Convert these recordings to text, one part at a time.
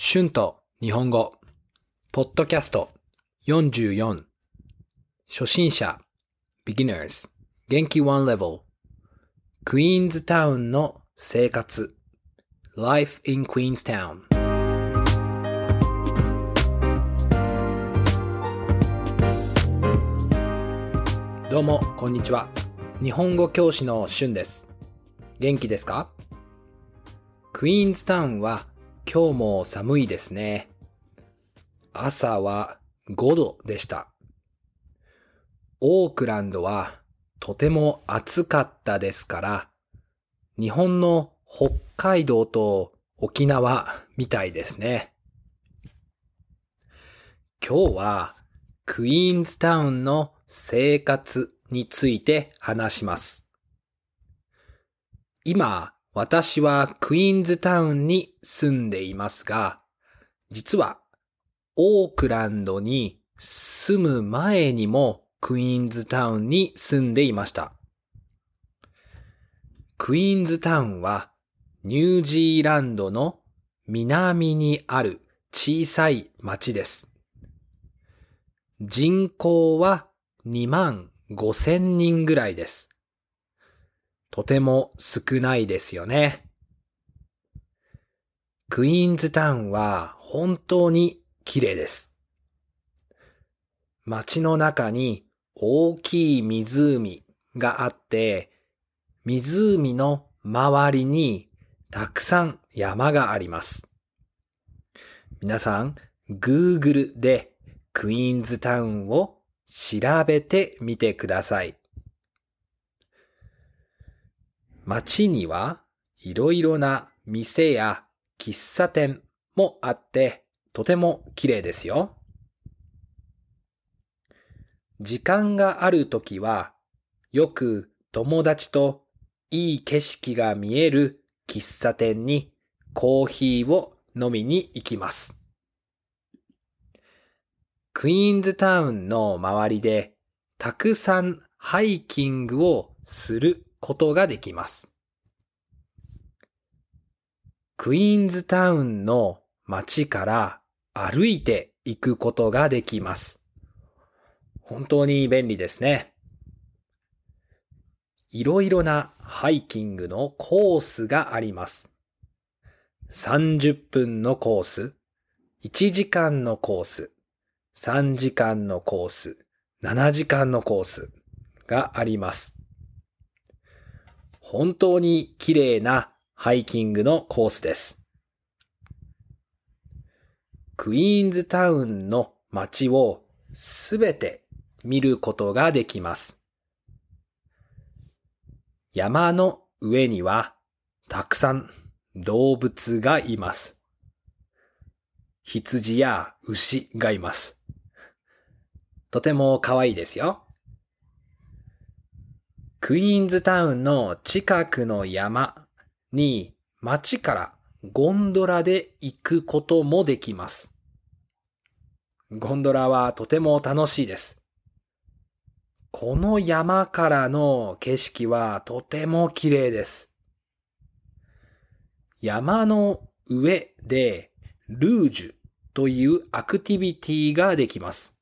春と日本語、ポッドキャスト。44、初心者、beginners、元気。One level、クイーンズタウンの生活、life in Queenstown。どうも、こんにちは。日本語教師の春です。元気ですか？クイーンズタウンは今日も寒いですね。朝は5度でした。オークランドはとても暑かったですから、日本の北海道と沖縄みたいですね。今日はクイーンズタウンの生活について話します。今、私はクイーンズタウンに住んでいますが、実はオークランドに住む前にもクイーンズタウンに住んでいました。クイーンズタウンはニュージーランドの南にある小さい町です。人口は2万5千人ぐらいです。とても少ないですよね。クイーンズタウンは本当に綺麗です。街の中に大きい湖があって、湖の周りにたくさん山があります。皆さん、Google でクイーンズタウンを調べてみてください。街にはいろいろな店や喫茶店もあってとても綺麗ですよ。時間があるときはよく友達といい景色が見える喫茶店にコーヒーを飲みに行きます。クイーンズタウンの周りでたくさんハイキングをすることができます。クイーンズタウンの街から歩いて行くことができます。本当に便利ですね。いろいろなハイキングのコースがあります。30分のコース、1時間のコース、3時間のコース、7時間のコースがあります。本当に綺麗なハイキングのコースです。クイーンズタウンの街をすべて見ることができます。山の上にはたくさん動物がいます。羊や牛がいます。とても可愛いですよ。クイーンズタウンの近くの山に街からゴンドラで行くこともできます。ゴンドラはとても楽しいです。この山からの景色はとても綺麗です。山の上でルージュというアクティビティができます。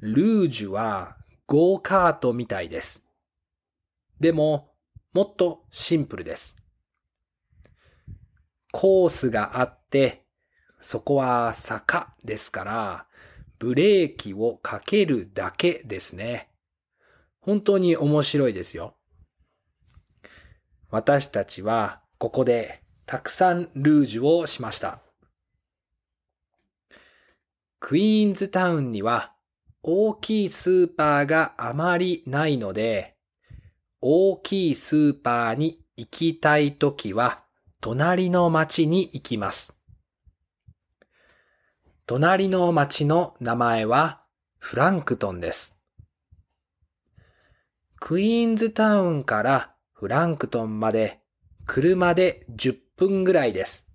ルージュはゴーカートみたいです。でも、もっとシンプルです。コースがあって、そこは坂ですから、ブレーキをかけるだけですね。本当に面白いですよ。私たちはここでたくさんルージュをしました。クイーンズタウンには大きいスーパーがあまりないので、大きいスーパーに行きたいときは、隣の町に行きます。隣の町の名前はフランクトンです。クイーンズタウンからフランクトンまで車で10分ぐらいです。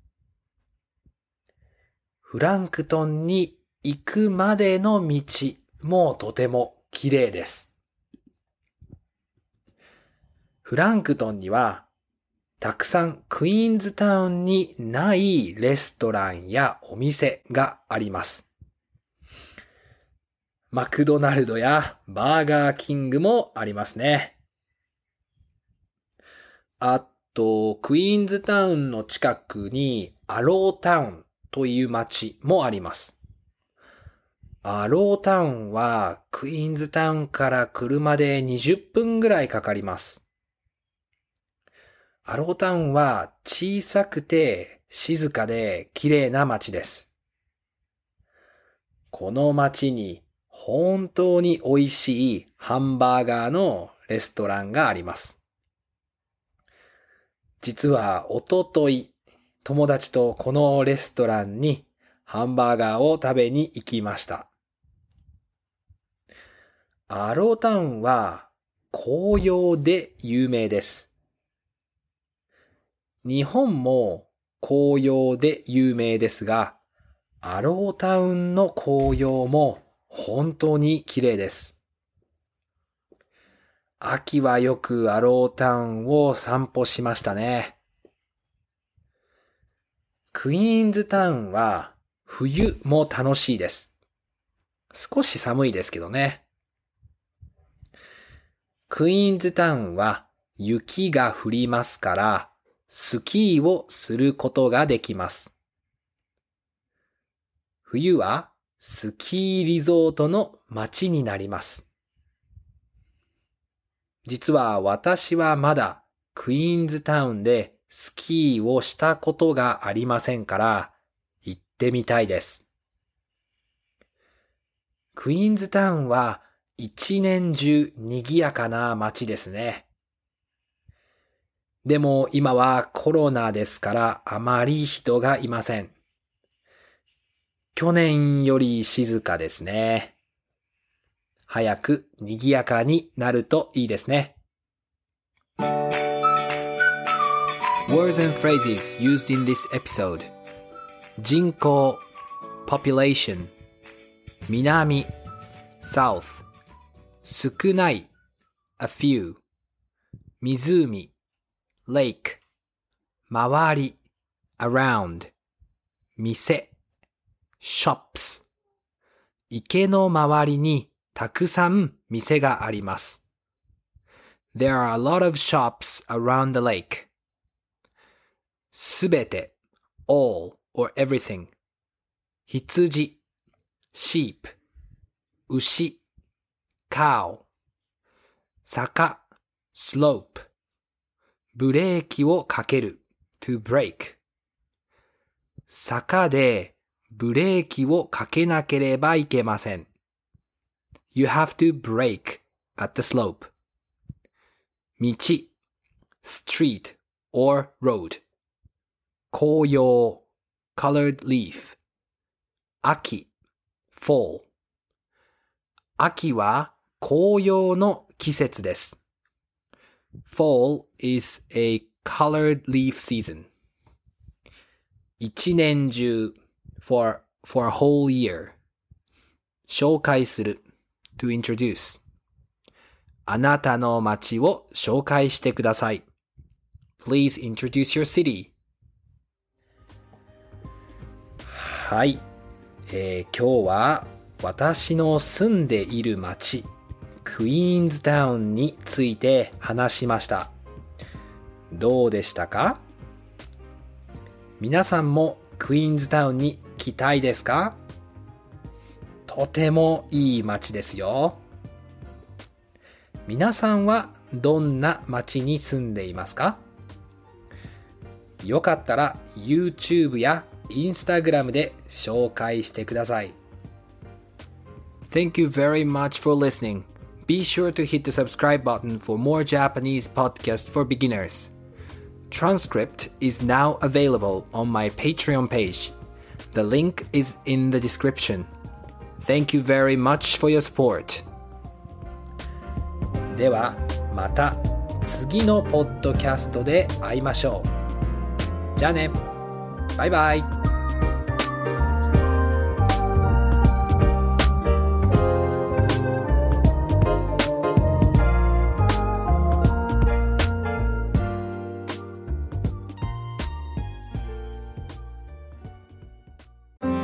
フランクトンに行くまでの道もとても綺麗です。フランクトンにはたくさんクイーンズタウンにないレストランやお店があります。マクドナルドやバーガーキングもありますね。あと、クイーンズタウンの近くにアロータウンという街もあります。アロータウンはクイーンズタウンから車で20分ぐらいかかります。アロータウンは小さくて静かで綺麗な街です。この街に本当に美味しいハンバーガーのレストランがあります。実はおととい友達とこのレストランにハンバーガーを食べに行きました。アロータウンは紅葉で有名です。日本も紅葉で有名ですが、アロータウンの紅葉も本当に綺麗です。秋はよくアロータウンを散歩しましたね。クイーンズタウンは冬も楽しいです。少し寒いですけどね。クイーンズタウンは雪が降りますから、スキーをすることができます。冬はスキーリゾートの街になります。実は私はまだクイーンズタウンでスキーをしたことがありませんから行ってみたいです。クイーンズタウンは一年中賑やかな街ですね。でも今はコロナですからあまり人がいません。去年より静かですね。早く賑やかになるといいですね。Words and phrases used in this episode 人口 population 南 south 少ない a few 湖 lake 周り around 店 shops 池の周りにたくさん店があります。There are a lot of shops around the lake. すべて all or everything 羊 sheep 牛 cow 坂 slope ブレーキをかける to break 坂でブレーキをかけなければいけません。You have to brake at the slope. 道 street or road 紅葉 colored leaf 秋 fall 秋は紅葉の季節です。Fall is a colored leaf season. 一年中 for, for a whole year. 紹介する to introduce. あなたの街を紹介してください。Please introduce your city. はい、えー、今日は私の住んでいる街クイーンズタウンについて話しました。どうでしたか？皆さんもクイーンズタウンに来たいですか？とてもいい街ですよ。皆さんはどんな街に住んでいますか？よかったら YouTube や Instagram で紹介してください。Thank you very much for listening. Be sure to hit the subscribe button for more Japanese podcasts for beginners. Transcript is now available on my Patreon page. The link is in the description. Thank you very much for your support. ではまた次のポッドキャストで会いましょう。じゃあね。バイバイ。